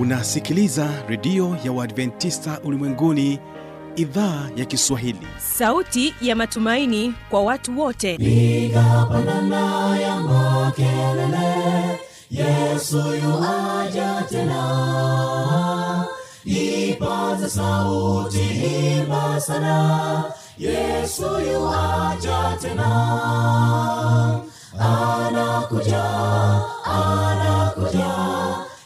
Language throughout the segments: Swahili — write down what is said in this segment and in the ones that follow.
unasikiliza redio ya uadventista ulimwenguni idhaa ya kiswahili. Sauti ya matumaini kwa watu wote. Piga pandana ya makelele yesu yuaja tena. Ipata sauti imba sana yesu yuaja tena. Anakuja anakuja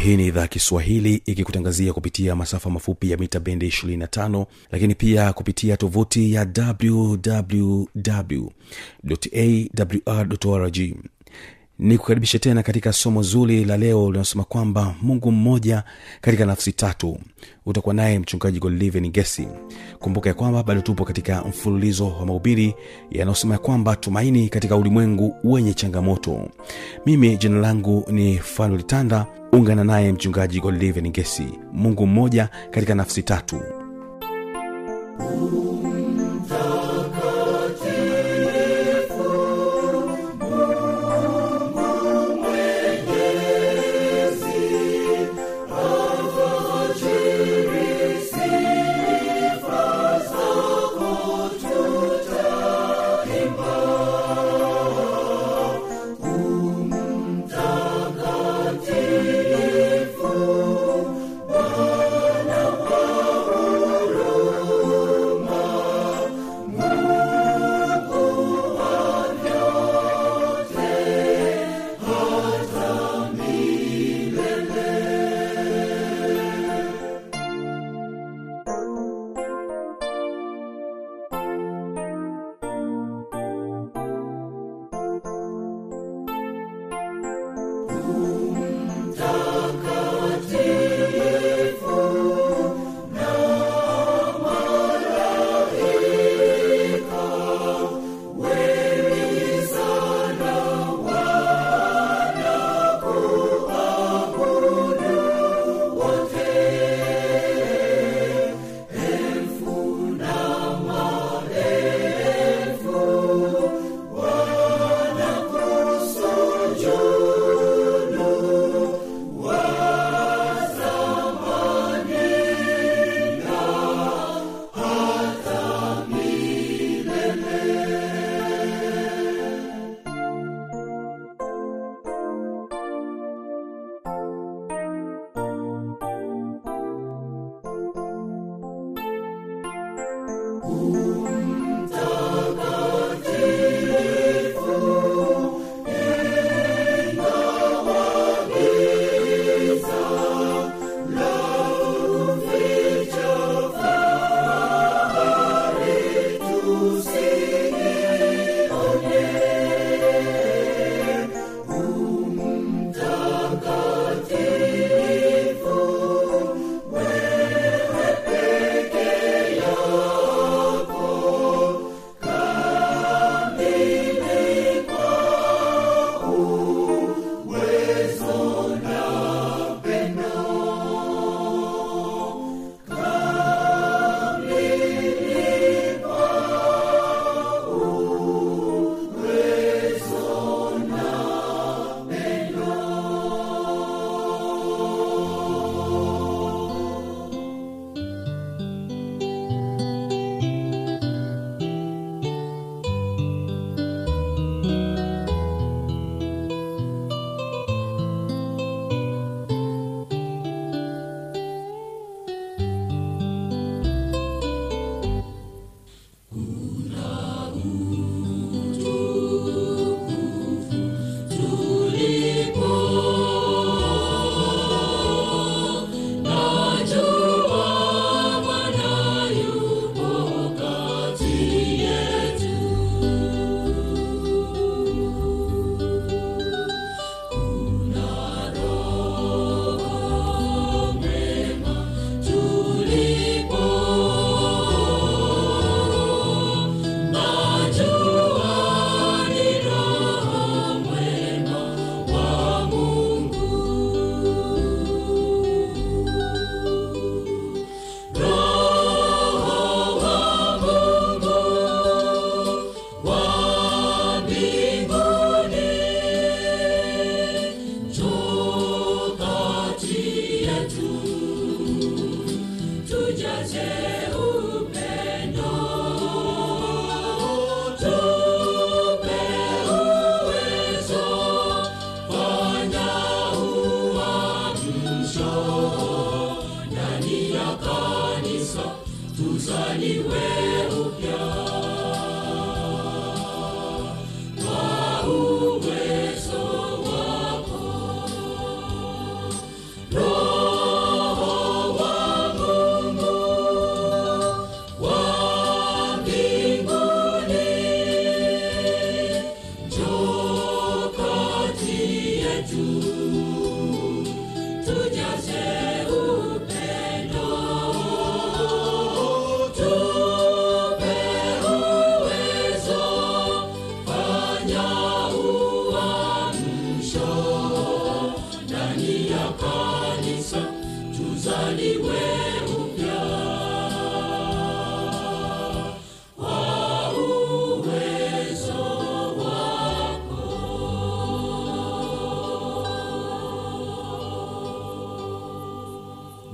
hii ni idhaa kiswahili ikikutangazia kupitia masafa mafupi ya mita bendi 25 lakini pia kupitia tovuti ya wwwawr ni kukaribisha tena katika somo zuri la leo linalosema kwamba mungu mmoja katika nafsi tatu. Utakuwa naye mchungaji godliven gesi. Kumbuka ya kwamba bado tupo katika mfululizo wa mahubiri yanayosema ya kwamba tumaini katika ulimwengu wenye changamoto. Mimi jina langu ni fanulitanda ungana naye mchungaji godliven gesi. Mungu mmoja katika nafsi tatu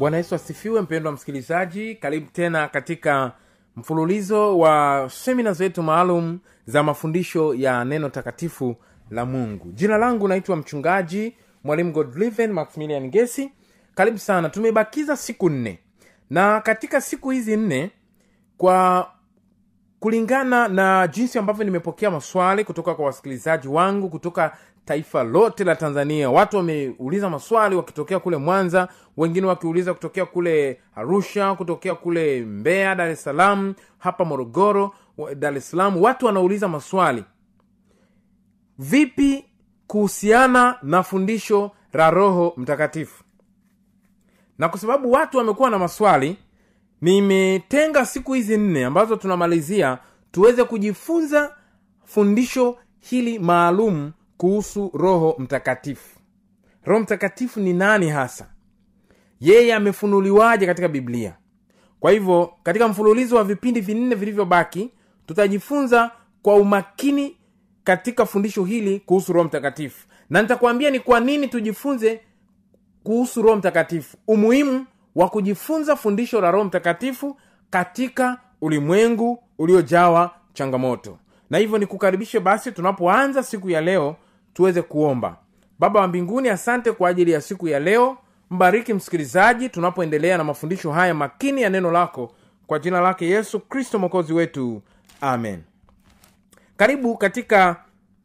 bwana yesu asifiwe mpendwa msikilizaji. Karibu tena katika mfululizo wa semina zetu maalum za mafundisho ya neno takatifu la mungu. Jina langu naitwa mchungaji mwalimu godliven maximilian gesi karibu sana. Tumebakiza siku nne. Na katika siku hizi nne kwa kulingana na jinsi ambavyo nimepokea maswali kutoka kwa wasikilizaji wangu kutoka taifa lote la tanzania watu wameuliza maswali wakitokea kule mwanza wengine wakiuliza kutokea kule arusha kutokea kule mbeya dar es salaam hapa morogoro dar es salaam watu wanauliza maswali. Vipi kuhusiana na fundisho la roho mtakatifu? Na kwa sababu watu wamekuwa na maswali nimetenga siku hizi nne ambazo tunamalizia tuweze kujifunza fundisho hili maalum kuhusu roho mtakatifu. Roho mtakatifu ni nani hasa? Yeye amefunuliwaje katika biblia? Kwa hivyo katika mfululizo wa vipindi vinne vilivyobaki tutajifunza kwa umakini katika fundisho hili kuhusu roho mtakatifu. Na nitakwambia ni kwa nini tujifunze kuhusu roho mtakatifu. Umuhimu wa kujifunza fundisho la roho mtakatifu katika ulimwengu uliojawa changamoto. Na hivyo nikukaribishe basi tunapoanza siku ya leo tuweze kuomba. Baba wa mbinguni asante kwa ajili ya siku ya leo. Mbariki msikilizaji tunapoendelea na mafundisho haya makini ya neno lako. Kwa jina lake yesu kristo mwokozi wetu. Amen. Karibu katika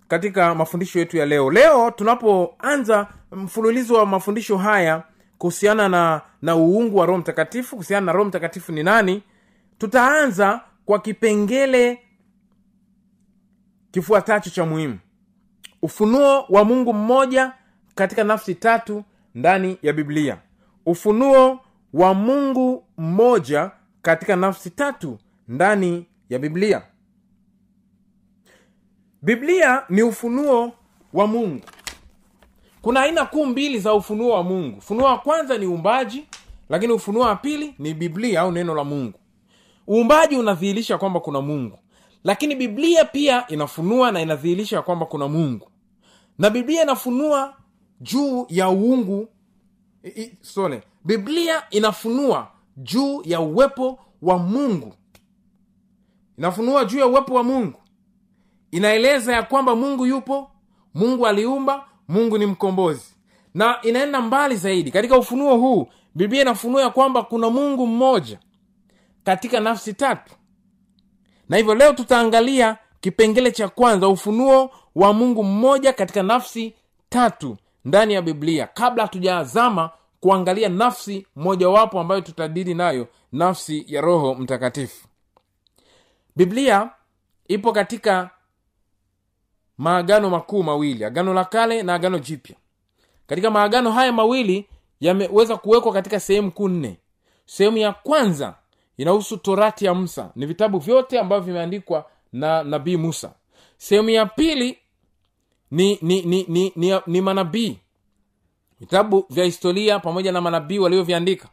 katika mafundisho yetu ya leo. Leo tunapoanza mfululizo wa mafundisho haya kuhusiana na na uungu wa roho mtakatifu kuhusiana na roho mtakatifu ni nani tutaanza kwa kipengele kifuatacho cha muhimu. Ufunuo wa mungu mmoja katika nafsi tatu ndani ya biblia. Ufunuo wa mungu mmoja katika nafsi tatu ndani ya biblia. Biblia ni ufunuo wa mungu kuna aina kuu mbili za ufunuo wa mungu. Ufunuo wa kwanza ni uumbaji lakini ufunuo wa pili ni biblia au neno la mungu. Uumbaji unadhihirisha kwamba kuna mungu lakini biblia pia inafunua na inadhihirisha kwamba kuna mungu. Na biblia inafunua juu ya uungu i- biblia inafunua juu ya uwepo wa mungu. Inafunua juu ya uwepo wa mungu. Inaeleza ya kwamba mungu yupo mungu aliumba mungu ni mkombozi. Na inaenda mbali zaidi. Katika ufunuo huu biblia inafunua ya kwamba kuna mungu mmoja katika nafsi tatu. Na hivyo leo tutaangalia kipengele cha kwanza ufunuo wa mungu mmoja katika nafsi tatu ndani ya biblia. Kabla hatujazama kuangalia nafsi mojawapo ambayo tutadili nayo nafsi ya roho mtakatifu. Biblia ipo katika maagano makuu mawili agano la kale na agano jipya. Katika maagano haya mawili yameweza kuwekwa katika sehemu kuu nne. Sehemu ya kwanza inahusu torati ya musa. Ni vitabu vyote ambavyo vimeandikwa na nabii musa. Sehemu ya pili ni ni ni ni, ni, ni manabii. Vitabu vya historia pamoja na manabii walioviandika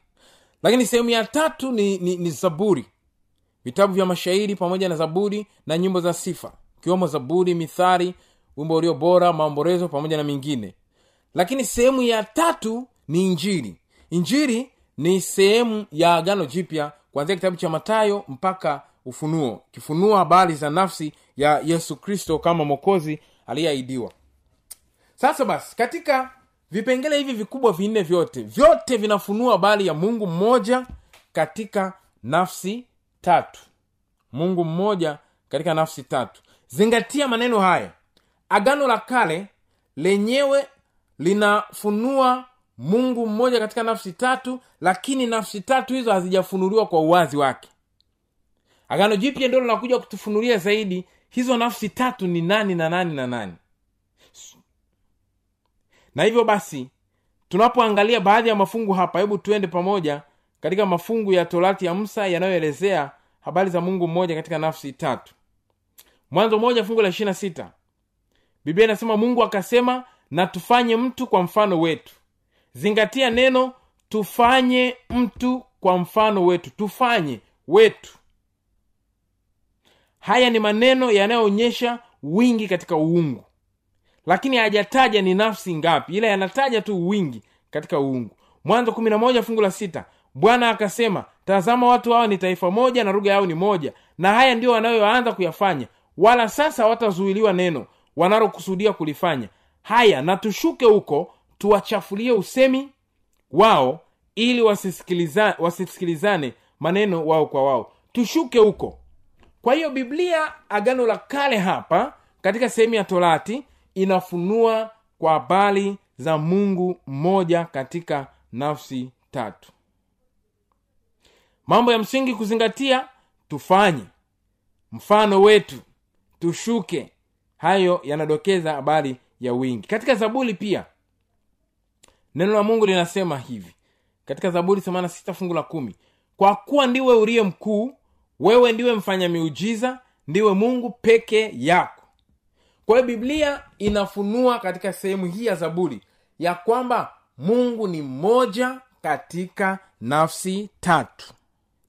lakini sehemu ya tatu ni, ni, ni zaburi. Vitabu vya mashairi pamoja na zaburi na nyimbo za sifa ikiwemo zaburi mithari wimbo ulio bora maomborezo pamoja na mingine. Lakini sehemu ya tatu ni injiri injiri ni sehemu ya agano jipya kuanzia kitabu cha matayo mpaka ufunuo. Kifunua habari za nafsi ya yesu kristo kama mwokozi aliyeahidiwa. Sasa basi katika vipengele hivi vikubwa vinne vyote vyote vinafunua habari ya mungu mmoja katika nafsi tatu. Mungu mmoja katika nafsi tatu zingatia maneno haya. Agano la kale lenyewe linafunua mungu mmoja katika nafsi tatu lakini nafsi tatu hizo hazijafunuliwa kwa uwazi wake. Agano jipya ndio linakuja kutufunulia zaidi hizo nafsi tatu ni nani na nani na nani. Na hivyo basi tunapoangalia baadhi ya mafungu hapa hebu tuende pamoja katika mafungu ya torati ya musa yanayoelezea habari za mungu mmoja katika nafsi tatu mwanzo moja fungu la ishirina sita. Biblia inasema mungu akasema na tufanye mtu kwa mfano wetu. Zingatia neno tufanye mtu kwa mfano wetu. Tufanye wetu. Haya ni maneno yanayoonyesha wingi katika uungu. Lakini hajataja ni nafsi ngapi ila yanataja tu wingi katika uungu. Mwanzo kumi na moja fungu la sita. Bwana akasema tazama watu hawa ni taifa moja na lugha yao ni moja na haya ndiyo wanayoanza kuyafanya wala sasa watazuiliwa neno wanalokusudia kulifanya. Haya na tushuke huko tuwachafulie usemi wao ili wasisikilizane, wasisikilizane maneno wao kwa wao. Tushuke huko. Kwa hiyo biblia agano la kale hapa katika sehemu ya torati inafunua kwa habari za mungu mmoja katika nafsi tatu. Mambo ya msingi kuzingatia tufanye. Mfano wetu tushuke. Hayo yanadokeza habari ya wingi. Katika zaburi pia neno la mungu linasema hivi. Katika zaburi 86 fungu la kumi kwa kuwa ndiwe uliye mkuu wewe ndiwe mfanya miujiza ndiwe mungu peke yako. Kwa hiyo biblia inafunua katika sehemu hii ya zaburi ya kwamba mungu ni mmoja katika nafsi tatu.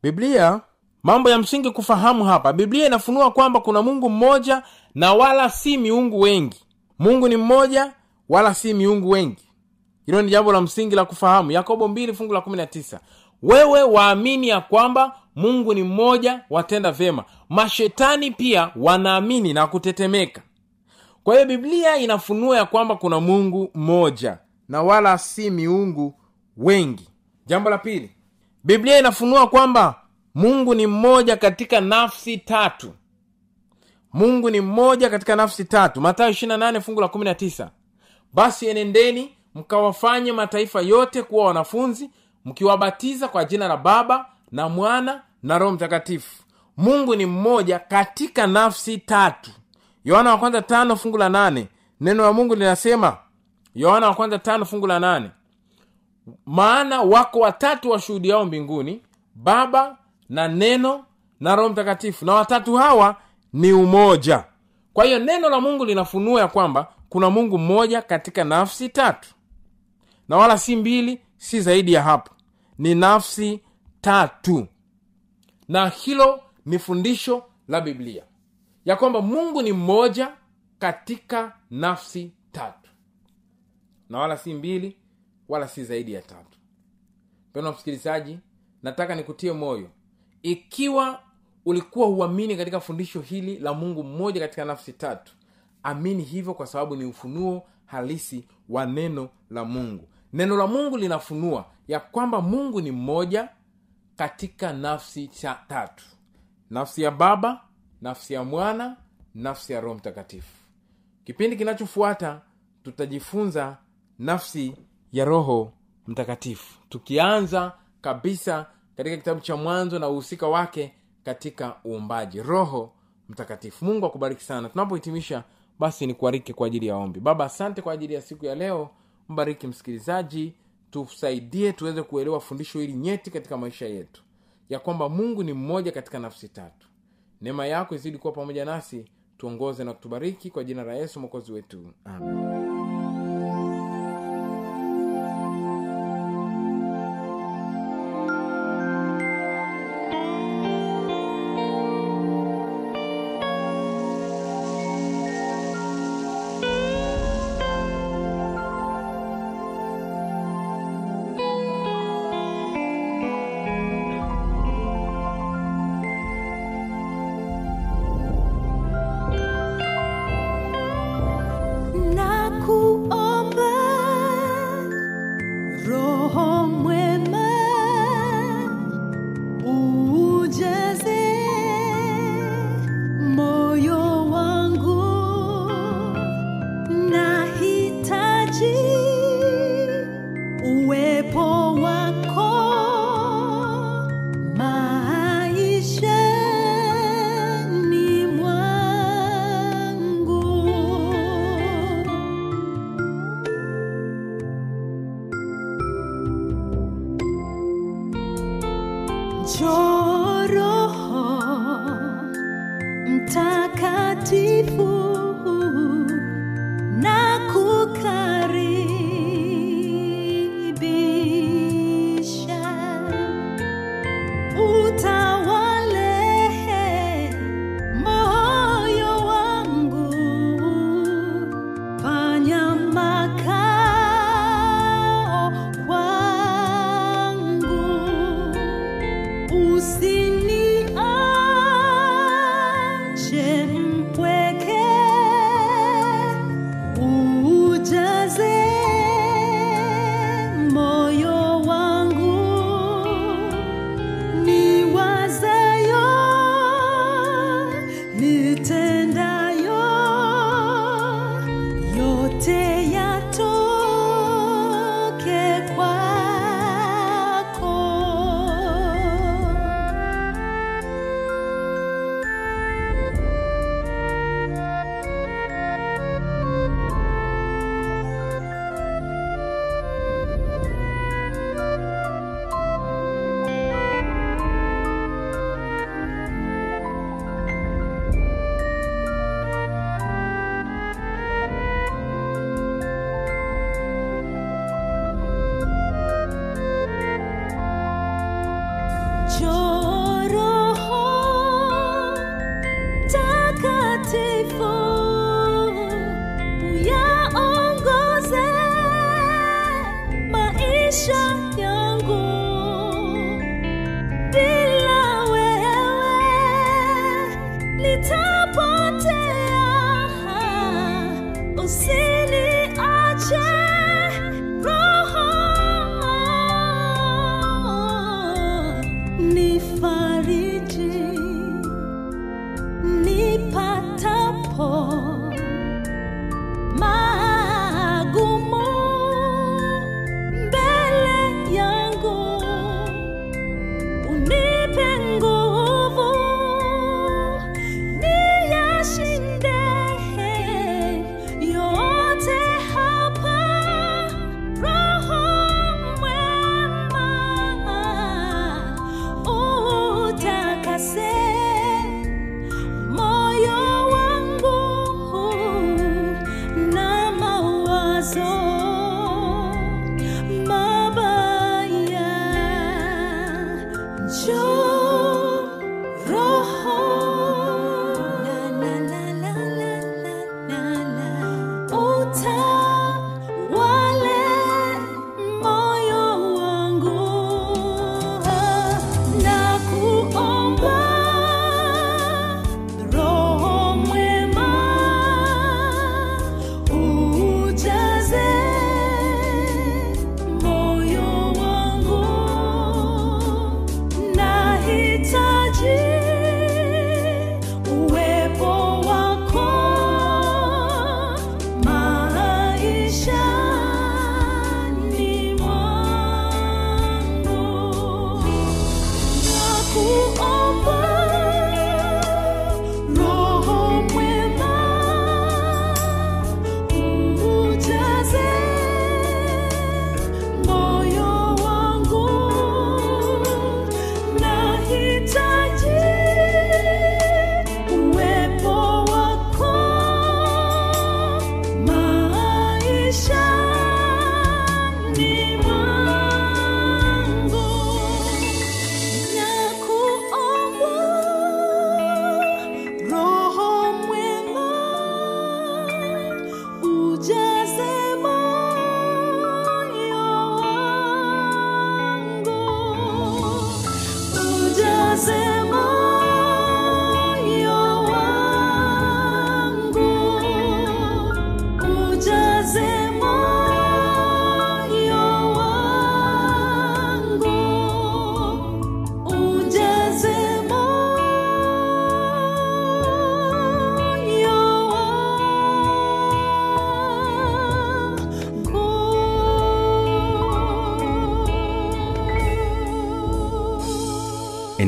Biblia mambo ya msingi kufahamu hapa biblia inafunua kwamba kuna mungu mmoja na wala si miungu wengi. Mungu ni mmoja wala si miungu wengi. Hilo ni jambo la msingi la kufahamu. Yakobo 2 fungu la 19 wewe waamini ya kwamba mungu ni mmoja watenda vyema mashetani pia wanaamini na kutetemeka. Kwa hiyo biblia inafunua ya kwamba kuna mungu mmoja na wala si miungu wengi. Jambo la pili biblia inafunua kwamba mungu ni mmoja katika nafsi tatu. Mungu ni mmoja katika nafsi tatu. Matayo 28 fungu la 19 basi enendeni mkawafanye mataifa yote kuwa wanafunzi mkiwabatiza kwa jina la baba na mwana na roho mtakatifu. Mungu ni mmoja katika nafsi tatu. Yohana wa kwanza tano fungu la nane. Neno la mungu linasema yohana wa kwanza tano fungu la nane. Maana wako watatu washuhudiao mbinguni baba na neno na roho mtakatifu. Na watatu hawa ni umoja. Kwa hiyo neno la mungu linafunua ya kwamba kuna mungu mmoja katika nafsi tatu. Na wala si mbili si zaidi ya hapo. Ni nafsi tatu. Na hilo ni fundisho la biblia. Ya kwamba mungu ni mmoja katika nafsi tatu. Na wala si mbili wala si zaidi ya tatu. Pena msikilizaji nataka nikutie moyo ikiwa ulikuwa huamini katika fundisho hili la mungu mmoja katika nafsi tatu amini hivyo kwa sababu ni ufunuo halisi wa neno la mungu. Neno la mungu linafunua ya kwamba mungu ni mmoja katika nafsi cha tatu. Nafsi ya baba nafsi ya mwana nafsi ya roho mtakatifu. Kipindi kinachofuata tutajifunza nafsi ya roho mtakatifu. Tukianza kabisa katika kitabu cha mwanzo na uhusika wake katika uumbaji. Roho mtakatifu. Mungu akubariki sana. Tunapohitimisha basi nikuarike kwa ajili ya ombi. Baba asante kwa ajili ya siku ya leo. Mbariki msikilizaji. Tusaidie tuweze kuelewa fundisho hili nyeti katika maisha yetu. Ya kwamba mungu ni mmoja katika nafsi tatu. Neema yako izidi kuwa pamoja nasi. Tuongoze na kutubariki kwa jina la yesu mwokozi wetu. Amen mchoro mtakatifu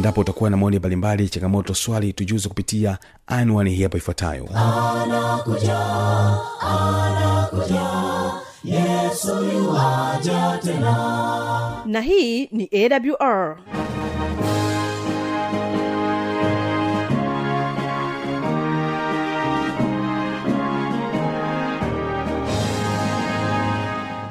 endapo utakuwa na maoni mbalimbali changamoto swali tujuze kupitia anwani hii hapa ifuatayo. Yuaja tena. Na hii ni awr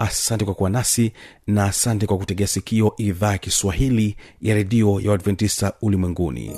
asante kwa kuwa nasi na asante kwa kutegea sikio idhaa ya kiswahili ya redio ya uadventista ulimwenguni